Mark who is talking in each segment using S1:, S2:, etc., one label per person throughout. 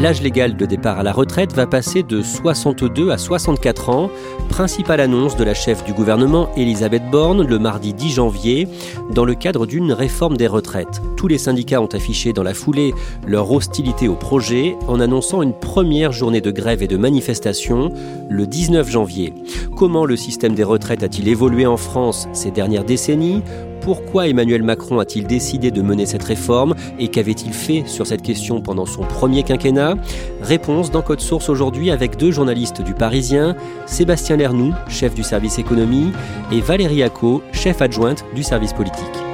S1: L'âge légal de départ à la retraite va passer de 62 à 64 ans, principale annonce de la chef du gouvernement Elisabeth Borne le mardi 10 janvier dans le cadre d'une réforme des retraites. Tous les syndicats ont affiché dans la foulée leur hostilité au projet en annonçant une première journée de grève et de manifestation le 19 janvier. Comment le système des retraites a-t-il évolué en France ces dernières décennies? Pourquoi Emmanuel Macron a-t-il décidé de mener cette réforme et qu'avait-il fait sur cette question pendant son premier quinquennat? Réponse dans Code Source aujourd'hui avec deux journalistes du Parisien, Sébastien Lernoux, chef du service économie, et Valérie Acco, chef adjointe du service politique.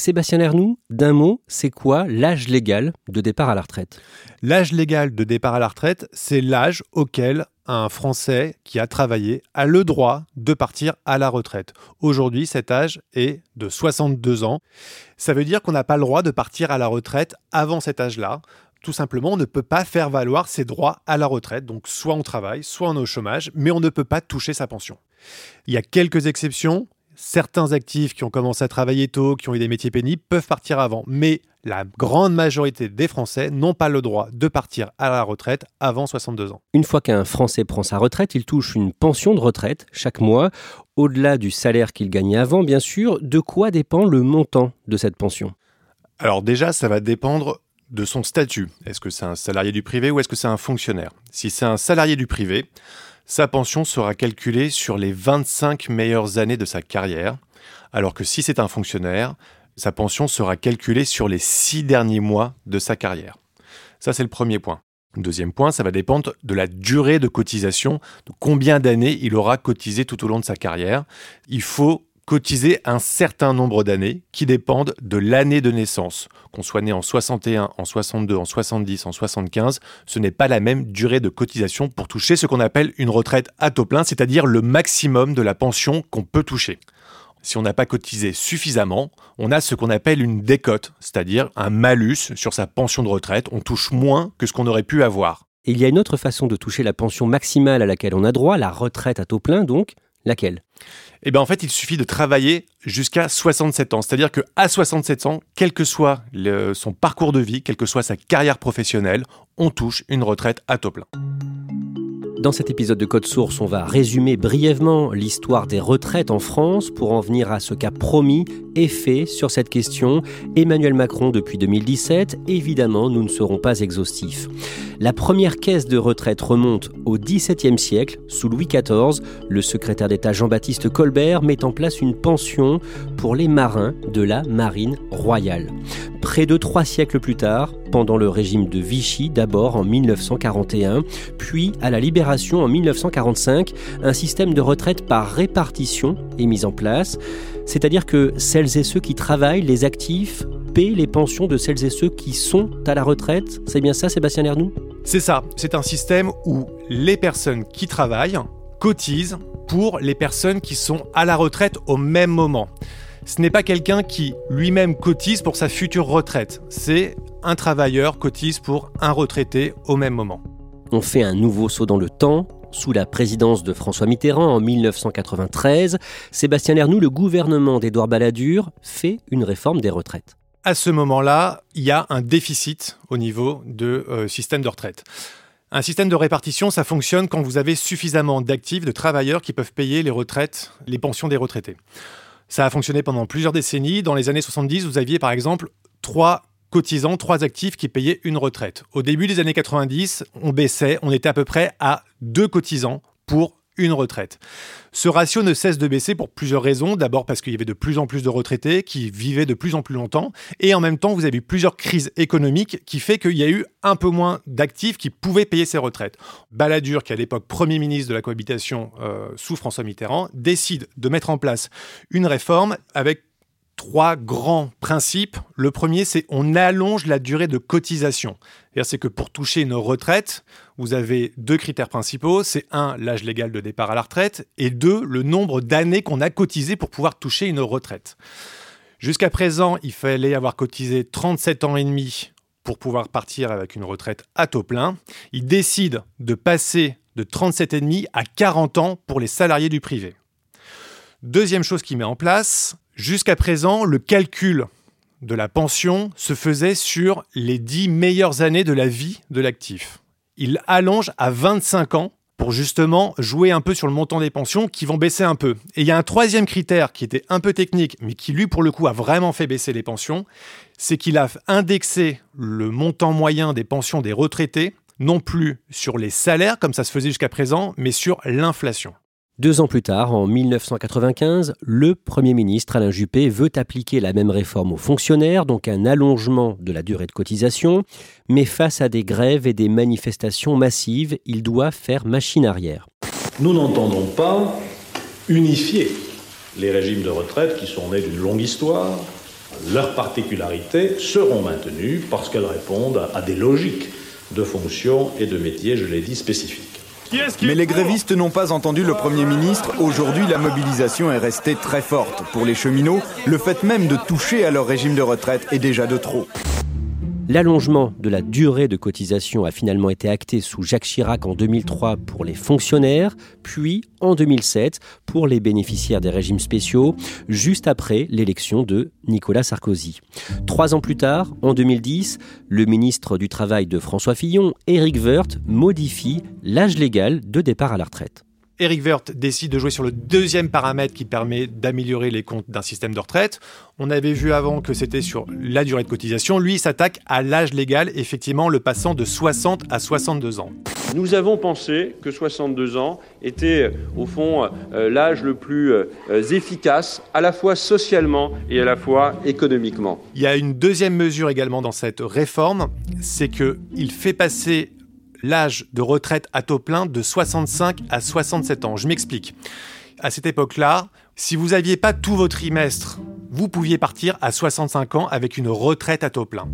S1: Sébastien Lernoux, d'un mot, c'est quoi l'âge légal de départ à la retraite?
S2: L'âge légal de départ à la retraite, c'est l'âge auquel un Français qui a travaillé a le droit de partir à la retraite. Aujourd'hui, cet âge est de 62 ans. Ça veut dire qu'on n'a pas le droit de partir à la retraite avant cet âge-là. Tout simplement, on ne peut pas faire valoir ses droits à la retraite. Donc, soit on travaille, soit on est au chômage, mais on ne peut pas toucher sa pension. Il y a quelques exceptions certains actifs qui ont commencé à travailler tôt, qui ont eu des métiers pénibles, peuvent partir avant. Mais la grande majorité des Français n'ont pas le droit de partir à la retraite avant 62 ans.
S1: Une fois qu'un Français prend sa retraite, il touche une pension de retraite chaque mois, au-delà du salaire qu'il gagnait avant, bien sûr. De quoi dépend le montant de cette pension?
S2: Alors déjà, ça va dépendre de son statut. Est-ce que c'est un salarié du privé ou est-ce que c'est un fonctionnaire? Si c'est un salarié du privé, sa pension sera calculée sur les 25 meilleures années de sa carrière, alors que si c'est un fonctionnaire, sa pension sera calculée sur les 6 derniers mois de sa carrière. Ça, c'est le premier point. Deuxième point, ça va dépendre de la durée de cotisation, de combien d'années il aura cotisé tout au long de sa carrière. Il faut cotiser un certain nombre d'années qui dépendent de l'année de naissance. Qu'on soit né en 61, en 62, en 70, en 75, ce n'est pas la même durée de cotisation pour toucher ce qu'on appelle une retraite à taux plein, c'est-à-dire le maximum de la pension qu'on peut toucher. Si on n'a pas cotisé suffisamment, on a ce qu'on appelle une décote, c'est-à-dire un malus sur sa pension de retraite. On touche moins que ce qu'on aurait pu avoir.
S1: il y a une autre façon de toucher la pension maximale à laquelle on a droit, la retraite à taux plein donc, laquelle?
S2: Eh bien, en fait, il suffit de travailler jusqu'à 67 ans. C'est-à-dire qu'à 67 ans, quel que soit son parcours de vie, quelle que soit sa carrière professionnelle, on touche une retraite à taux plein.
S1: Dans cet épisode de Code Source, on va résumer brièvement l'histoire des retraites en France pour en venir à ce qu'a promis et fait sur cette question Emmanuel Macron depuis 2017. Évidemment, nous ne serons pas exhaustifs. La première caisse de retraite remonte au XVIIe siècle, sous Louis XIV. Le secrétaire d'État Jean-Baptiste Colbert met en place une pension pour les marins de la marine royale. Près de trois siècles plus tard, pendant le régime de Vichy, d'abord en 1941, puis à la libération en 1945, un système de retraite par répartition est mis en place, c'est-à-dire que celles et ceux qui travaillent, les actifs, paient les pensions de celles et ceux qui sont à la retraite. C'est bien ça, Sébastien Lernoux
S2: C'est ça, c'est un système où les personnes qui travaillent cotisent pour les personnes qui sont à la retraite au même moment. Ce n'est pas quelqu'un qui lui-même cotise pour sa future retraite, c'est un travailleur cotise pour un retraité au même moment.
S1: On fait un nouveau saut dans le temps. sous la présidence de François Mitterrand en 1993. Sébastien Lernoux, le gouvernement d'Édouard Balladur, fait une réforme des retraites.
S2: À ce moment-là, il y a un déficit au niveau du euh, système de retraite. Un système de répartition, ça fonctionne quand vous avez suffisamment d'actifs, de travailleurs qui peuvent payer les retraites, les pensions des retraités. Ça a fonctionné pendant plusieurs décennies. Dans les années 70, vous aviez par exemple trois cotisants, trois actifs qui payaient une retraite. Au début des années 90, on baissait, on était à peu près à deux cotisants pour une retraite. Ce ratio ne cesse de baisser pour plusieurs raisons. D'abord parce qu'il y avait de plus en plus de retraités qui vivaient de plus en plus longtemps. Et en même temps, vous avez eu plusieurs crises économiques qui fait qu'il y a eu un peu moins d'actifs qui pouvaient payer ces retraites. Balladur, qui à l'époque Premier ministre de la cohabitation euh, sous François Mitterrand, décide de mettre en place une réforme avec trois grands principes. Le premier, c'est on allonge la durée de cotisation. C'est que pour toucher une retraite, vous avez deux critères principaux. C'est un, l'âge légal de départ à la retraite, et deux, le nombre d'années qu'on a cotisé pour pouvoir toucher une retraite. Jusqu'à présent, il fallait avoir cotisé 37 ans et demi pour pouvoir partir avec une retraite à taux plein. Il décide de passer de 37 et demi à 40 ans pour les salariés du privé. Deuxième chose qu'il met en place, Jusqu'à présent, le calcul de la pension se faisait sur les 10 meilleures années de la vie de l'actif. Il allonge à 25 ans pour justement jouer un peu sur le montant des pensions qui vont baisser un peu. Et il y a un troisième critère qui était un peu technique, mais qui lui, pour le coup, a vraiment fait baisser les pensions, c'est qu'il a indexé le montant moyen des pensions des retraités, non plus sur les salaires, comme ça se faisait jusqu'à présent, mais sur l'inflation.
S1: Deux ans plus tard, en 1995, le Premier ministre Alain Juppé veut appliquer la même réforme aux fonctionnaires, donc un allongement de la durée de cotisation, mais face à des grèves et des manifestations massives, il doit faire machine arrière.
S3: Nous n'entendons pas unifier les régimes de retraite qui sont nés d'une longue histoire. Leurs particularités seront maintenues parce qu'elles répondent à des logiques de fonctions et de métiers, je l'ai dit, spécifiques.
S4: Mais les grévistes n'ont pas entendu le Premier ministre. Aujourd'hui, la mobilisation est restée très forte. Pour les cheminots, le fait même de toucher à leur régime de retraite est déjà de trop.
S1: L'allongement de la durée de cotisation a finalement été acté sous Jacques Chirac en 2003 pour les fonctionnaires, puis en 2007 pour les bénéficiaires des régimes spéciaux, juste après l'élection de Nicolas Sarkozy. Trois ans plus tard, en 2010, le ministre du Travail de François Fillon, Éric Woerth, modifie l'âge légal de départ à la retraite.
S2: Eric Wirth décide de jouer sur le deuxième paramètre qui permet d'améliorer les comptes d'un système de retraite. On avait vu avant que c'était sur la durée de cotisation. Lui, s'attaque à l'âge légal, effectivement, le passant de 60 à 62 ans.
S5: Nous avons pensé que 62 ans était, au fond, euh, l'âge le plus euh, efficace, à la fois socialement et à la fois économiquement.
S2: Il y a une deuxième mesure également dans cette réforme, c'est qu'il fait passer l'âge de retraite à taux plein de 65 à 67 ans. Je m'explique. À cette époque-là, si vous n'aviez pas tout votre trimestre, vous pouviez partir à 65 ans avec une retraite à taux plein.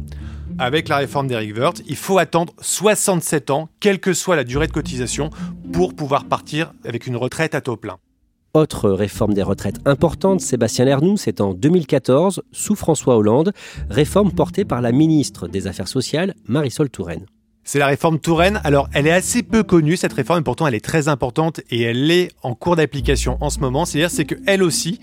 S2: Avec la réforme d'Eric Wirth, il faut attendre 67 ans, quelle que soit la durée de cotisation, pour pouvoir partir avec une retraite à taux plein.
S1: Autre réforme des retraites importante, Sébastien Lernoux, c'est en 2014, sous François Hollande, réforme portée par la ministre des Affaires sociales, Marisol Touraine.
S2: C'est la réforme Touraine. Alors, elle est assez peu connue, cette réforme, et pourtant elle est très importante et elle est en cours d'application en ce moment. C'est-à-dire, c'est qu'elle aussi,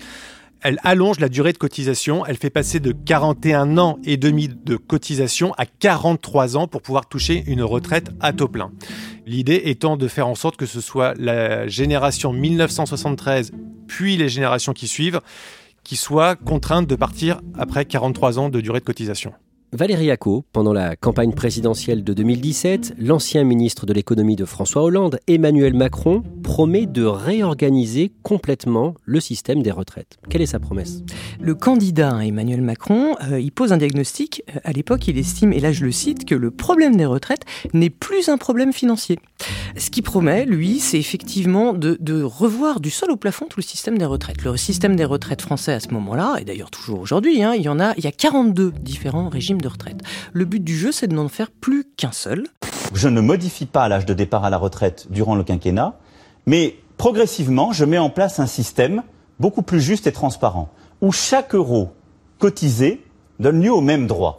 S2: elle allonge la durée de cotisation. Elle fait passer de 41 ans et demi de cotisation à 43 ans pour pouvoir toucher une retraite à taux plein. L'idée étant de faire en sorte que ce soit la génération 1973 puis les générations qui suivent qui soient contraintes de partir après 43 ans de durée de cotisation.
S1: Valérie Acco, pendant la campagne présidentielle de 2017, l'ancien ministre de l'économie de François Hollande, Emmanuel Macron, promet de réorganiser complètement le système des retraites. Quelle est sa promesse?
S6: Le candidat Emmanuel Macron, euh, il pose un diagnostic. Euh, à l'époque, il estime, et là je le cite, que le problème des retraites n'est plus un problème financier. Ce qu'il promet, lui, c'est effectivement de, revoir du sol au plafond tout le système des retraites. Le système des retraites français à ce moment-là, et d'ailleurs toujours aujourd'hui, hein, il y en a, il y a 42 différents régimes retraite. Le but du jeu, c'est de n'en faire plus qu'un seul.
S7: Je ne modifie pas l'âge de départ à la retraite durant le quinquennat, mais progressivement, je mets en place un système beaucoup plus juste et transparent, où chaque euro cotisé donne lieu au même droit.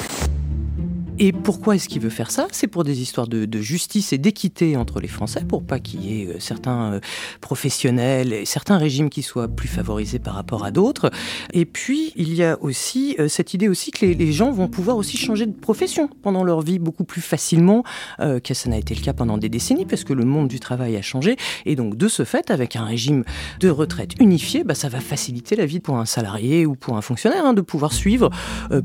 S6: Et pourquoi est-ce qu'il veut faire ça? C'est pour des histoires de, justice et d'équité entre les Français, pour pas qu'il y ait euh, certains euh, professionnels et certains régimes qui soient plus favorisés par rapport à d'autres. Et puis, il y a aussi euh, cette idée aussi que les, gens vont pouvoir aussi changer de profession pendant leur vie beaucoup plus facilement que ça n'a été le cas pendant des décennies, parce que le monde du travail a changé. Et donc, de ce fait, avec un régime de retraite unifié, bah, ça va faciliter la vie pour un salarié ou pour un fonctionnaire hein, de pouvoir suivre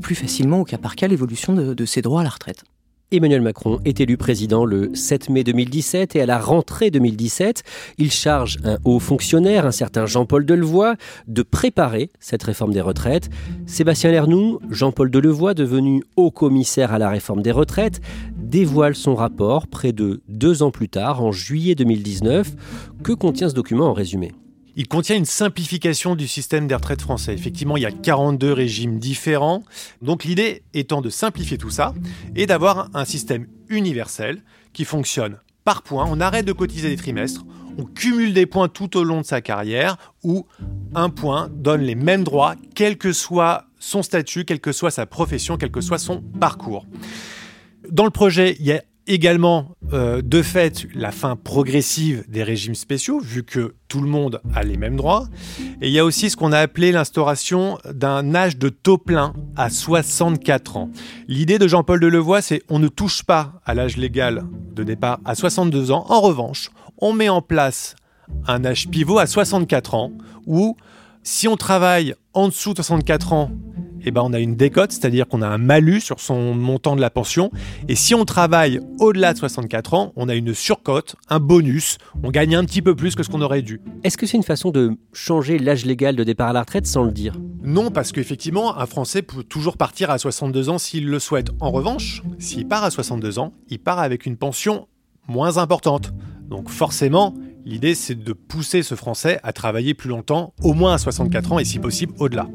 S6: plus facilement au cas par cas l'évolution de ses droits la retraite.
S1: Emmanuel Macron est élu président le 7 mai 2017 et à la rentrée 2017, il charge un haut fonctionnaire, un certain Jean-Paul Delevoye, de préparer cette réforme des retraites. Sébastien Lernoux, Jean-Paul Delevoye, devenu haut commissaire à la réforme des retraites, dévoile son rapport près de deux ans plus tard, en juillet 2019. Que contient ce document en résumé?
S2: Il contient une simplification du système des retraites français. Effectivement, il y a 42 régimes différents. Donc l'idée étant de simplifier tout ça et d'avoir un système universel qui fonctionne par points. On arrête de cotiser des trimestres, on cumule des points tout au long de sa carrière où un point donne les mêmes droits, quel que soit son statut, quelle que soit sa profession, quel que soit son parcours. Dans le projet, il y a également euh, de fait la fin progressive des régimes spéciaux, vu que tout le monde a les mêmes droits. Et il y a aussi ce qu'on a appelé l'instauration d'un âge de taux plein à 64 ans. L'idée de Jean-Paul Delevoye, c'est on ne touche pas à l'âge légal de départ à 62 ans. En revanche, on met en place un âge pivot à 64 ans, où si on travaille en dessous de 64 ans, eh ben on a une décote, c'est-à-dire qu'on a un malus sur son montant de la pension. Et si on travaille au-delà de 64 ans, on a une surcote, un bonus, on gagne un petit peu plus que ce qu'on aurait dû.
S1: Est-ce que c'est une façon de changer l'âge légal de départ à la retraite sans le dire?
S2: Non, parce qu'effectivement, un Français peut toujours partir à 62 ans s'il le souhaite. En revanche, s'il part à 62 ans, il part avec une pension moins importante. Donc forcément, l'idée c'est de pousser ce Français à travailler plus longtemps, au moins à 64 ans et si possible au-delà.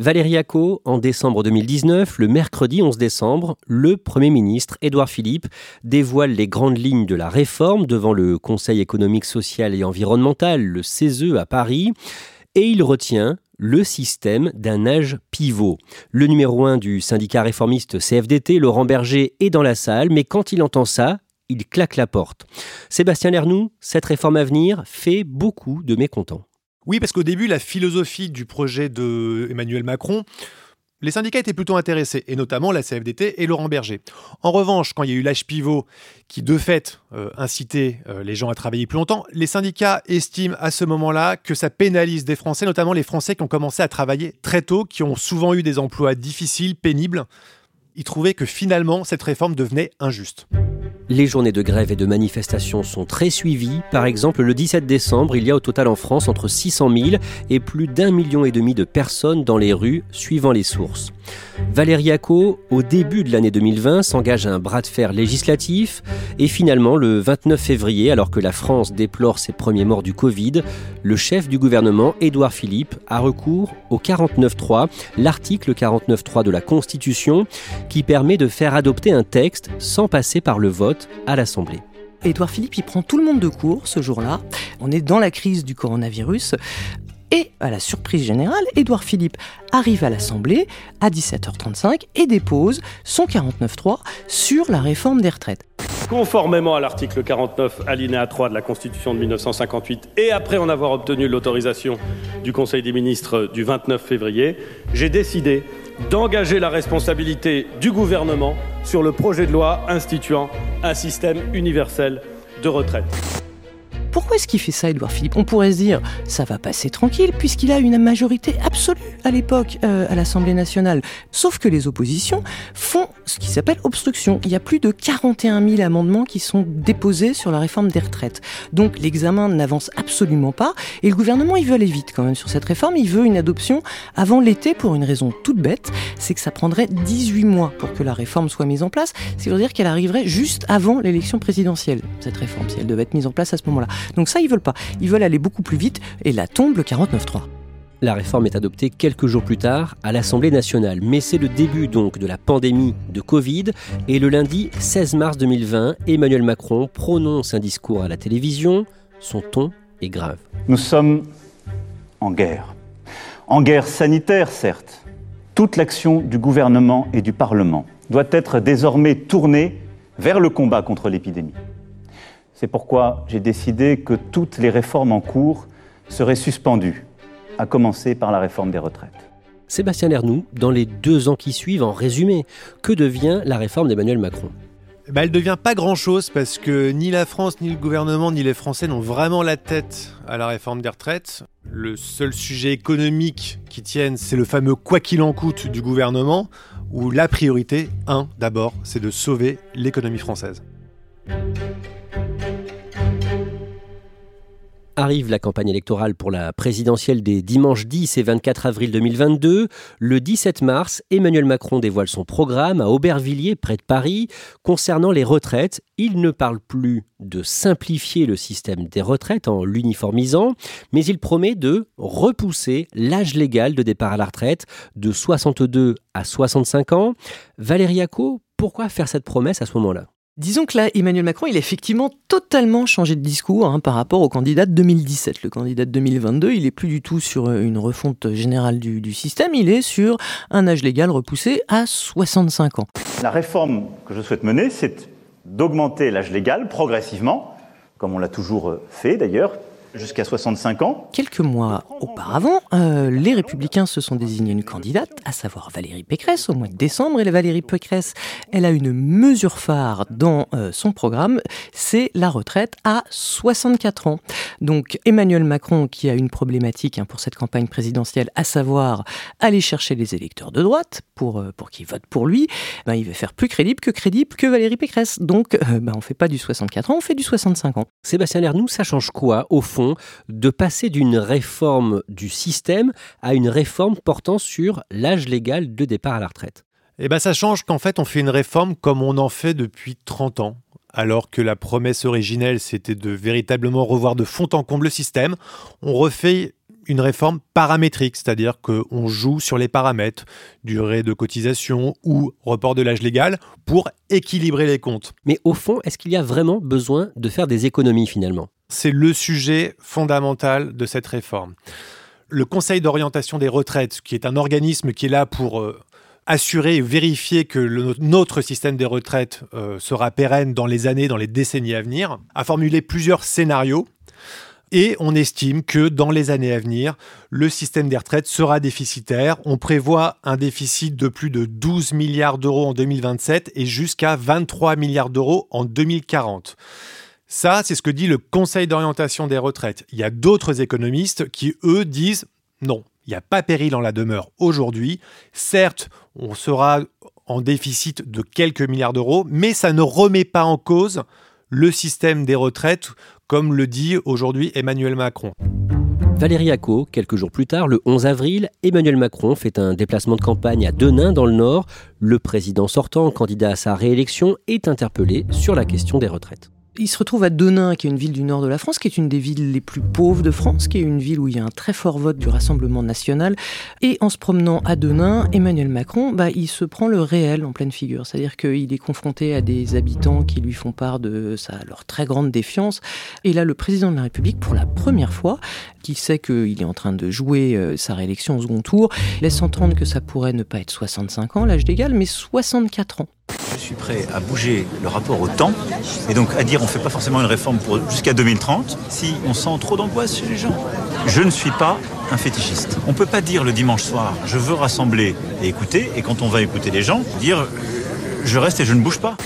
S1: Valérie Acco, en décembre 2019, le mercredi 11 décembre, le Premier ministre Édouard Philippe dévoile les grandes lignes de la réforme devant le Conseil économique, social et environnemental, le CESE à Paris, et il retient le système d'un âge pivot. Le numéro 1 du syndicat réformiste CFDT, Laurent Berger, est dans la salle, mais quand il entend ça, il claque la porte. Sébastien Lernoux, cette réforme à venir fait beaucoup de mécontents.
S2: Oui, parce qu'au début, la philosophie du projet de Emmanuel Macron, les syndicats étaient plutôt intéressés, et notamment la CFDT et Laurent Berger. En revanche, quand il y a eu l'âge pivot qui, de fait, euh, incitait euh, les gens à travailler plus longtemps, les syndicats estiment à ce moment-là que ça pénalise des Français, notamment les Français qui ont commencé à travailler très tôt, qui ont souvent eu des emplois difficiles, pénibles. Ils trouvaient que finalement, cette réforme devenait injuste.
S1: Les journées de grève et de manifestation sont très suivies. Par exemple, le 17 décembre, il y a au total en France entre 600 000 et plus d'un million et demi de personnes dans les rues, suivant les sources. Valérie Acco, au début de l'année 2020, s'engage à un bras de fer législatif et finalement, le 29 février, alors que la France déplore ses premiers morts du Covid, le chef du gouvernement, Édouard Philippe, a recours au 49.3, l'article 49.3 de la Constitution, qui permet de faire adopter un texte sans passer par le vote à l'Assemblée.
S6: Édouard Philippe, il prend tout le monde de court ce jour-là. On est dans la crise du coronavirus. Et à la surprise générale, Édouard Philippe arrive à l'Assemblée à 17h35 et dépose son 49.3 sur la réforme des retraites.
S5: Conformément à l'article 49, alinéa 3 de la Constitution de 1958, et après en avoir obtenu l'autorisation du Conseil des ministres du 29 février, j'ai décidé d'engager la responsabilité du gouvernement sur le projet de loi instituant un système universel de retraite.
S6: Pourquoi est-ce qu'il fait ça, Edouard Philippe? On pourrait se dire, ça va passer tranquille, puisqu'il a une majorité absolue à l'époque euh, à l'Assemblée nationale. Sauf que les oppositions font ce qui s'appelle obstruction. Il y a plus de 41 000 amendements qui sont déposés sur la réforme des retraites. Donc l'examen n'avance absolument pas, et le gouvernement, il veut aller vite quand même sur cette réforme. Il veut une adoption avant l'été pour une raison toute bête, c'est que ça prendrait 18 mois pour que la réforme soit mise en place. C'est veut dire qu'elle arriverait juste avant l'élection présidentielle, cette réforme, si elle devait être mise en place à ce moment-là. Donc ça, ils veulent pas. Ils veulent aller beaucoup plus vite et là tombe le 49.3.
S1: La réforme est adoptée quelques jours plus tard à l'Assemblée nationale, mais c'est le début donc de la pandémie de Covid et le lundi 16 mars 2020, Emmanuel Macron prononce un discours à la télévision. Son ton est grave.
S7: Nous sommes en guerre. En guerre sanitaire, certes, toute l'action du gouvernement et du Parlement doit être désormais tournée vers le combat contre l'épidémie. C'est pourquoi j'ai décidé que toutes les réformes en cours seraient suspendues, à commencer par la réforme des retraites.
S1: Sébastien Lernoux, dans les deux ans qui suivent, en résumé, que devient la réforme d'Emmanuel Macron?
S2: Bah, elle devient pas grand-chose parce que ni la France, ni le gouvernement, ni les Français n'ont vraiment la tête à la réforme des retraites. Le seul sujet économique qui tienne, c'est le fameux quoi qu'il en coûte du gouvernement, où la priorité, un, d'abord, c'est de sauver l'économie française.
S1: Arrive la campagne électorale pour la présidentielle des dimanches 10 et 24 avril 2022. Le 17 mars, Emmanuel Macron dévoile son programme à Aubervilliers, près de Paris, concernant les retraites. Il ne parle plus de simplifier le système des retraites en l'uniformisant, mais il promet de repousser l'âge légal de départ à la retraite de 62 à 65 ans. Valérie Acco, pourquoi faire cette promesse à ce moment-là?
S6: Disons que là, Emmanuel Macron, il a effectivement totalement changé de discours hein, par rapport au candidat de 2017. Le candidat de 2022, il est plus du tout sur euh, une refonte générale du, système, il est sur un âge légal repoussé à 65 ans.
S7: La réforme que je souhaite mener, c'est d'augmenter l'âge légal progressivement, comme on l'a toujours euh, fait d'ailleurs, jusqu'à 65 ans.
S6: Quelques mois auparavant, euh, les Républicains se sont désignés une candidate, à savoir Valérie Pécresse, au mois de décembre. Et la Valérie Pécresse, elle a une mesure phare dans euh, son programme, c'est la retraite à 64 ans. Donc Emmanuel Macron, qui a une problématique hein, pour cette campagne présidentielle, à savoir aller chercher les électeurs de droite pour, euh, pour qu'ils votent pour lui, ben, il va faire plus crédible que crédible que Valérie Pécresse. Donc euh, ben, on fait pas du 64 ans, on fait du 65 ans.
S1: Sébastien Lernoux, ça change quoi, au fond? De passer d'une réforme du système à une réforme portant sur l'âge légal de départ à la retraite
S2: Eh bien, ça change qu'en fait, on fait une réforme comme on en fait depuis 30 ans. Alors que la promesse originelle, c'était de véritablement revoir de fond en comble le système, on refait une réforme paramétrique, c'est-à-dire qu'on joue sur les paramètres, durée de cotisation ou report de l'âge légal, pour équilibrer les comptes.
S1: Mais au fond, est-ce qu'il y a vraiment besoin de faire des économies finalement?
S2: C'est le sujet fondamental de cette réforme. Le Conseil d'orientation des retraites, qui est un organisme qui est là pour euh, assurer et vérifier que notre système des retraites euh, sera pérenne dans les années, dans les décennies à venir, a formulé plusieurs scénarios. Et on estime que dans les années à venir, le système des retraites sera déficitaire. On prévoit un déficit de plus de 12 milliards d'euros en 2027 et jusqu'à 23 milliards d'euros en 2040. Ça, c'est ce que dit le Conseil d'orientation des retraites. Il y a d'autres économistes qui, eux, disent non, il n'y a pas péril en la demeure aujourd'hui. Certes, on sera en déficit de quelques milliards d'euros, mais ça ne remet pas en cause le système des retraites, comme le dit aujourd'hui Emmanuel Macron.
S1: Valérie Acco, quelques jours plus tard, le 11 avril, Emmanuel Macron fait un déplacement de campagne à Denain dans le Nord. Le président sortant, candidat à sa réélection, est interpellé sur la question des retraites
S6: il se retrouve à Denain, qui est une ville du nord de la France, qui est une des villes les plus pauvres de France, qui est une ville où il y a un très fort vote du Rassemblement national. Et en se promenant à Denain, Emmanuel Macron, bah, il se prend le réel en pleine figure. C'est-à-dire qu'il est confronté à des habitants qui lui font part de sa, leur très grande défiance. Et là, le président de la République, pour la première fois, qui sait qu'il est en train de jouer euh, sa réélection au second tour, laisse entendre que ça pourrait ne pas être 65 ans, l'âge légal, mais 64 ans.
S8: Je suis prêt à bouger le rapport au temps et donc à dire on ne fait pas forcément une réforme jusqu'à 2030 si on sent trop d'angoisse chez les gens. Je ne suis pas un fétichiste. On ne peut pas dire le dimanche soir je veux rassembler et écouter et quand on va écouter les gens dire je reste et je ne bouge pas.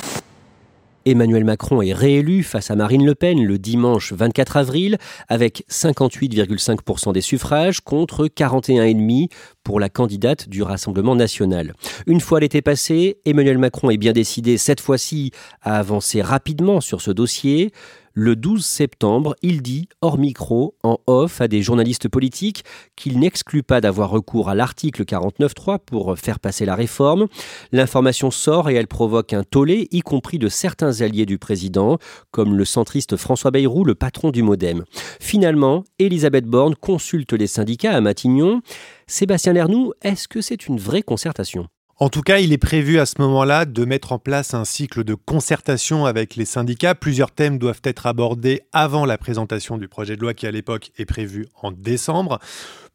S1: Emmanuel Macron est réélu face à Marine Le Pen le dimanche 24 avril avec 58,5% des suffrages contre 41,5% pour la candidate du Rassemblement national. Une fois l'été passé, Emmanuel Macron est bien décidé cette fois-ci à avancer rapidement sur ce dossier. Le 12 septembre, il dit, hors micro, en off, à des journalistes politiques qu'il n'exclut pas d'avoir recours à l'article 49.3 pour faire passer la réforme. L'information sort et elle provoque un tollé, y compris de certains alliés du président, comme le centriste François Bayrou, le patron du Modem. Finalement, Elisabeth Borne consulte les syndicats à Matignon. Sébastien Lernoux, est-ce que c'est une vraie concertation?
S2: En tout cas, il est prévu à ce moment-là de mettre en place un cycle de concertation avec les syndicats. Plusieurs thèmes doivent être abordés avant la présentation du projet de loi qui à l'époque est prévu en décembre.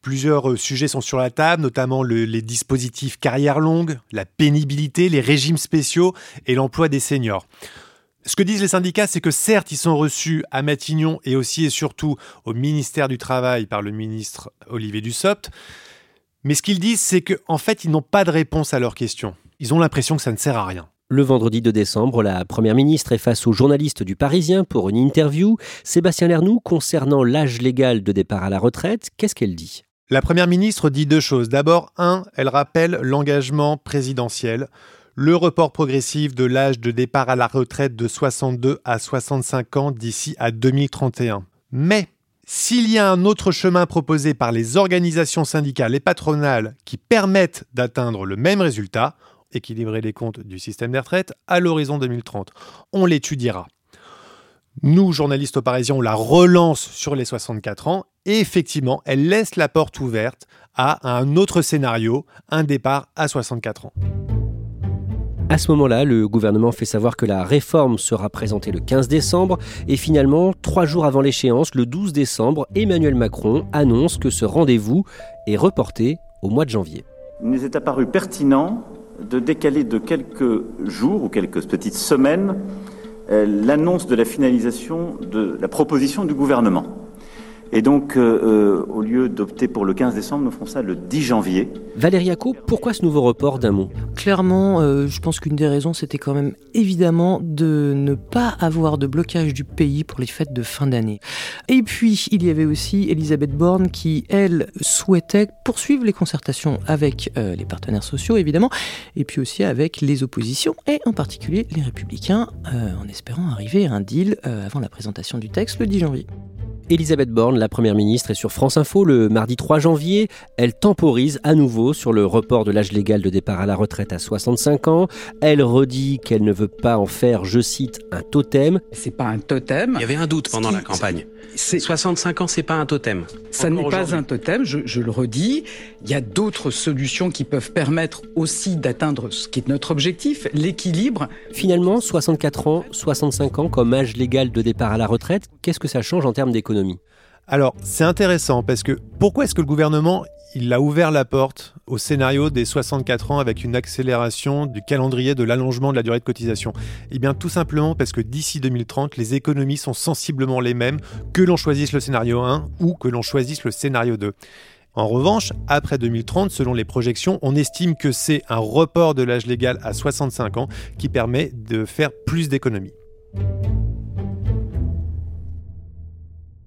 S2: Plusieurs euh, sujets sont sur la table, notamment les dispositifs carrière longue, la pénibilité, les régimes spéciaux et l'emploi des seniors. Ce que disent les syndicats, c'est que certes, ils sont reçus à Matignon et aussi et surtout au ministère du Travail par le ministre Olivier Dussopt, mais ce qu'ils disent, c'est qu'en fait, ils n'ont pas de réponse à leurs questions. Ils ont l'impression que ça ne sert à rien.
S1: Le vendredi 2 décembre, la Première ministre est face aux journalistes du Parisien pour une interview. Sébastien Lernoux, concernant l'âge légal de départ à la retraite, qu'est-ce qu'elle dit?
S2: La Première ministre dit deux choses. D'abord, un, elle rappelle l'engagement présidentiel, le report progressif de l'âge de départ à la retraite de 62 à 65 ans d'ici à 2031. Mais s'il y a un autre chemin proposé par les organisations syndicales et patronales qui permettent d'atteindre le même résultat, équilibrer les comptes du système des retraites, à l'horizon 2030, on l'étudiera. Nous, journalistes au Parisien, on la relance sur les 64 ans et effectivement, elle laisse la porte ouverte à un autre scénario, un départ à 64 ans.
S1: À ce moment-là, le gouvernement fait savoir que la réforme sera présentée le 15 décembre et finalement, trois jours avant l'échéance, le 12 décembre, Emmanuel Macron annonce que ce rendez-vous est reporté au mois de janvier.
S7: Il nous est apparu pertinent de décaler de quelques jours ou quelques petites semaines euh, l'annonce de la finalisation de la proposition du gouvernement. Et donc, euh, euh, au lieu d'opter pour le 15 décembre, nous ferons ça le 10 janvier.
S1: Valérie Acco, pourquoi ce nouveau report d'un mot?
S6: Clairement, euh, je pense qu'une des raisons, c'était quand même évidemment de ne pas avoir de blocage du pays pour les fêtes de fin d'année. Et puis, il y avait aussi Elisabeth Borne qui, elle, souhaitait poursuivre les concertations avec les partenaires sociaux, évidemment, et puis aussi avec les oppositions, et en particulier les républicains, en espérant arriver à un deal avant la présentation du texte le 10 janvier.
S1: Elisabeth Borne, la Première ministre, est sur France Info le mardi 3 janvier. Elle temporise à nouveau sur le report de l'âge légal de départ à la retraite à 65 ans. Elle redit qu'elle ne veut pas en faire, je cite, un totem.
S9: C'est pas un totem.
S10: Il y avait un doute pendant la campagne. 65 ans, c'est pas un totem.
S9: Ça n'est pas un totem, je, je, le redis. Il y a d'autres solutions qui peuvent permettre aussi d'atteindre ce qui est notre objectif, l'équilibre.
S1: Finalement, 64 ans, 65 ans comme âge légal de départ à la retraite, qu'est-ce que ça change en termes d'économie?
S2: Alors, c'est intéressant parce que pourquoi est-ce que le gouvernement il a ouvert la porte au scénario des 64 ans avec une accélération du calendrier de l'allongement de la durée de cotisation? Eh bien tout simplement parce que d'ici 2030, les économies sont sensiblement les mêmes que l'on choisisse le scénario 1 ou que l'on choisisse le scénario 2. En revanche, après 2030, selon les projections, on estime que c'est un report de l'âge légal à 65 ans qui permet de faire plus d'économies.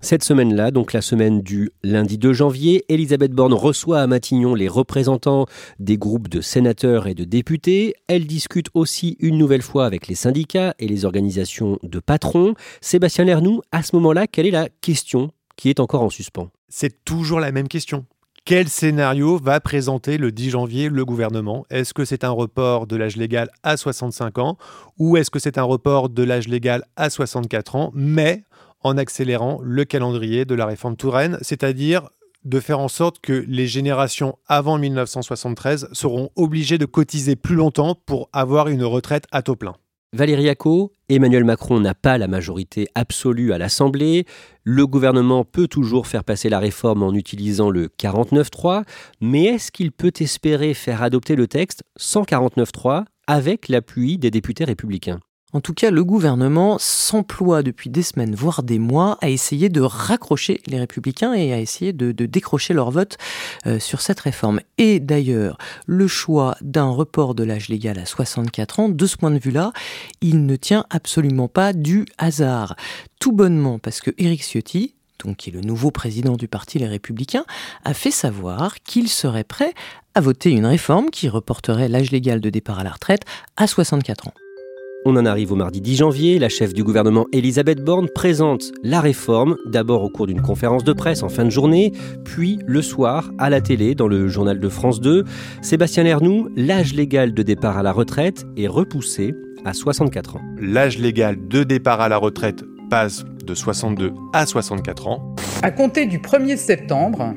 S1: Cette semaine-là, donc la semaine du lundi 2 janvier, Elisabeth Borne reçoit à Matignon les représentants des groupes de sénateurs et de députés. Elle discute aussi une nouvelle fois avec les syndicats et les organisations de patrons. Sébastien Lernoux, à ce moment-là, quelle est la question qui est encore en suspens?
S2: C'est toujours la même question. Quel scénario va présenter le 10 janvier le gouvernement? Est-ce que c'est un report de l'âge légal à 65 ans ou est-ce que c'est un report de l'âge légal à 64 ans, mais en accélérant le calendrier de la réforme Touraine, c'est-à-dire de faire en sorte que les générations avant 1973 seront obligées de cotiser plus longtemps pour avoir une retraite à taux plein?
S1: Valérie Acco, Emmanuel Macron n'a pas la majorité absolue à l'Assemblée. Le gouvernement peut toujours faire passer la réforme en utilisant le 49.3, mais est-ce qu'il peut espérer faire adopter le texte sans 49.3 avec l'appui des députés républicains?
S6: En tout cas, le gouvernement s'emploie depuis des semaines, voire des mois, à essayer de raccrocher les républicains et à essayer de, décrocher leur vote euh, sur cette réforme. Et d'ailleurs, le choix d'un report de l'âge légal à 64 ans, de ce point de vue-là, il ne tient absolument pas du hasard. Tout bonnement parce que Éric Ciotti, donc qui est le nouveau président du parti Les Républicains, a fait savoir qu'il serait prêt à voter une réforme qui reporterait l'âge légal de départ à la retraite à 64 ans.
S1: On en arrive au mardi 10 janvier. La chef du gouvernement Elisabeth Borne présente la réforme, d'abord au cours d'une conférence de presse en fin de journée, puis le soir à la télé dans le journal de France 2. Sébastien Lernoux, l'âge légal de départ à la retraite est repoussé à 64 ans.
S2: L'âge légal de départ à la retraite passe de 62 à 64 ans.
S9: À compter du 1er septembre,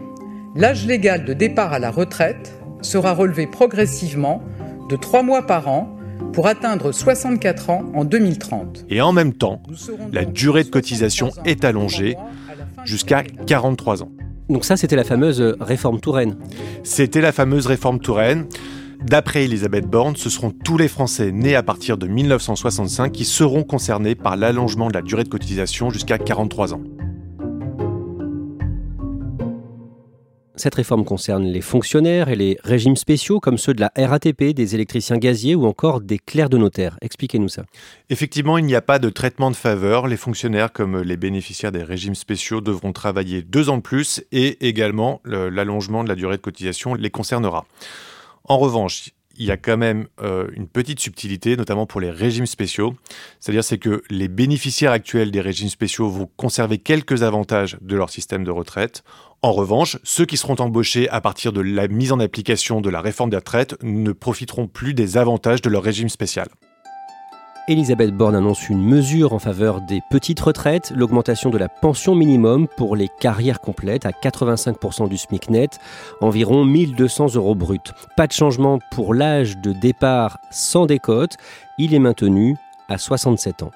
S9: l'âge légal de départ à la retraite sera relevé progressivement de 3 mois par an pour atteindre 64 ans en 2030.
S2: Et en même temps, la durée de cotisation est allongée jusqu'à 43 ans.
S1: Donc ça, c'était la fameuse réforme Touraine.
S2: C'était la fameuse réforme Touraine. D'après Elisabeth Borne, ce seront tous les Français nés à partir de 1965 qui seront concernés par l'allongement de la durée de cotisation jusqu'à 43 ans.
S1: Cette réforme concerne les fonctionnaires et les régimes spéciaux comme ceux de la RATP, des électriciens gaziers ou encore des clercs de notaire. Expliquez-nous ça.
S2: Effectivement, il n'y a pas de traitement de faveur. Les fonctionnaires comme les bénéficiaires des régimes spéciaux devront travailler deux ans de plus et également l'allongement de la durée de cotisation les concernera. En revanche, il y a quand même euh, une petite subtilité, notamment pour les régimes spéciaux. C'est-à-dire c'est que les bénéficiaires actuels des régimes spéciaux vont conserver quelques avantages de leur système de retraite. En revanche, ceux qui seront embauchés à partir de la mise en application de la réforme des retraites ne profiteront plus des avantages de leur régime spécial.
S1: Elisabeth Borne annonce une mesure en faveur des petites retraites, l'augmentation de la pension minimum pour les carrières complètes à 85% du SMIC net, environ 1200 euros bruts. Pas de changement pour l'âge de départ sans décote, il est maintenu à 67 ans.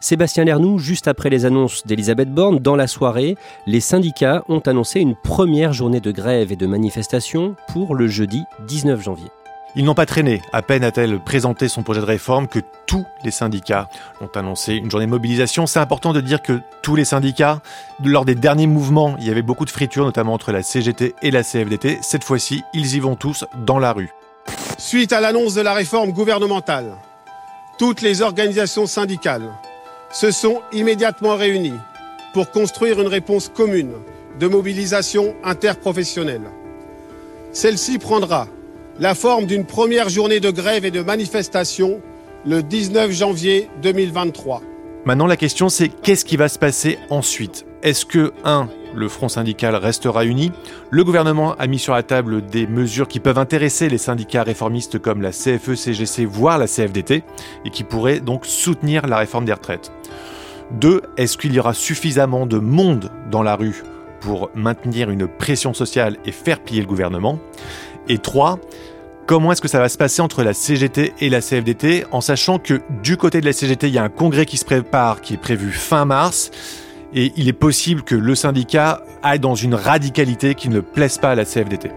S1: Sébastien Lernoux, juste après les annonces d'Elisabeth Borne, dans la soirée, les syndicats ont annoncé une première journée de grève et de manifestation pour le jeudi 19 janvier.
S2: Ils n'ont pas traîné. À peine a-t-elle présenté son projet de réforme que tous les syndicats ont annoncé une journée de mobilisation. C'est important de dire que tous les syndicats, lors des derniers mouvements, il y avait beaucoup de fritures, notamment entre la CGT et la CFDT. Cette fois-ci, ils y vont tous dans la rue.
S11: Suite à l'annonce de la réforme gouvernementale, toutes les organisations syndicales se sont immédiatement réunies pour construire une réponse commune de mobilisation interprofessionnelle. Celle-ci prendra la forme d'une première journée de grève et de manifestation le 19 janvier 2023.
S2: Maintenant, la question c'est qu'est-ce qui va se passer ensuite? Est-ce que, un, le front syndical restera uni Le gouvernement a mis sur la table des mesures qui peuvent intéresser les syndicats réformistes comme la CFE, CGC, voire la CFDT, et qui pourraient donc soutenir la réforme des retraites. Deux, est-ce qu'il y aura suffisamment de monde dans la rue pour maintenir une pression sociale et faire plier le gouvernement? Et trois, Comment est-ce que ça va se passer entre la CGT et la CFDT en sachant que du côté de la CGT, il y a un congrès qui se prépare, qui est prévu fin mars, et il est possible que le syndicat aille dans une radicalité qui ne plaise pas à la CFDT.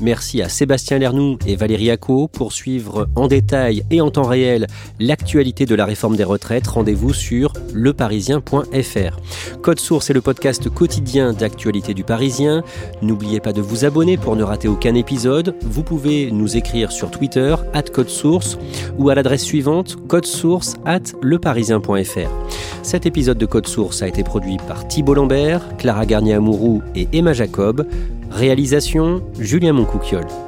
S1: Merci à Sébastien Lernoux et Valérie Acco pour suivre en détail et en temps réel l'actualité de la réforme des retraites. Rendez-vous sur leparisien.fr. Code Source est le podcast quotidien d'actualité du Parisien. N'oubliez pas de vous abonner pour ne rater aucun épisode. Vous pouvez nous écrire sur Twitter, at Code Source, ou à l'adresse suivante, codesource at leparisien.fr. Cet épisode de Code Source a été produit par Thibault Lambert, Clara Garnier-Amouroux et Emma Jacob. Réalisation Julien Moncouquiole.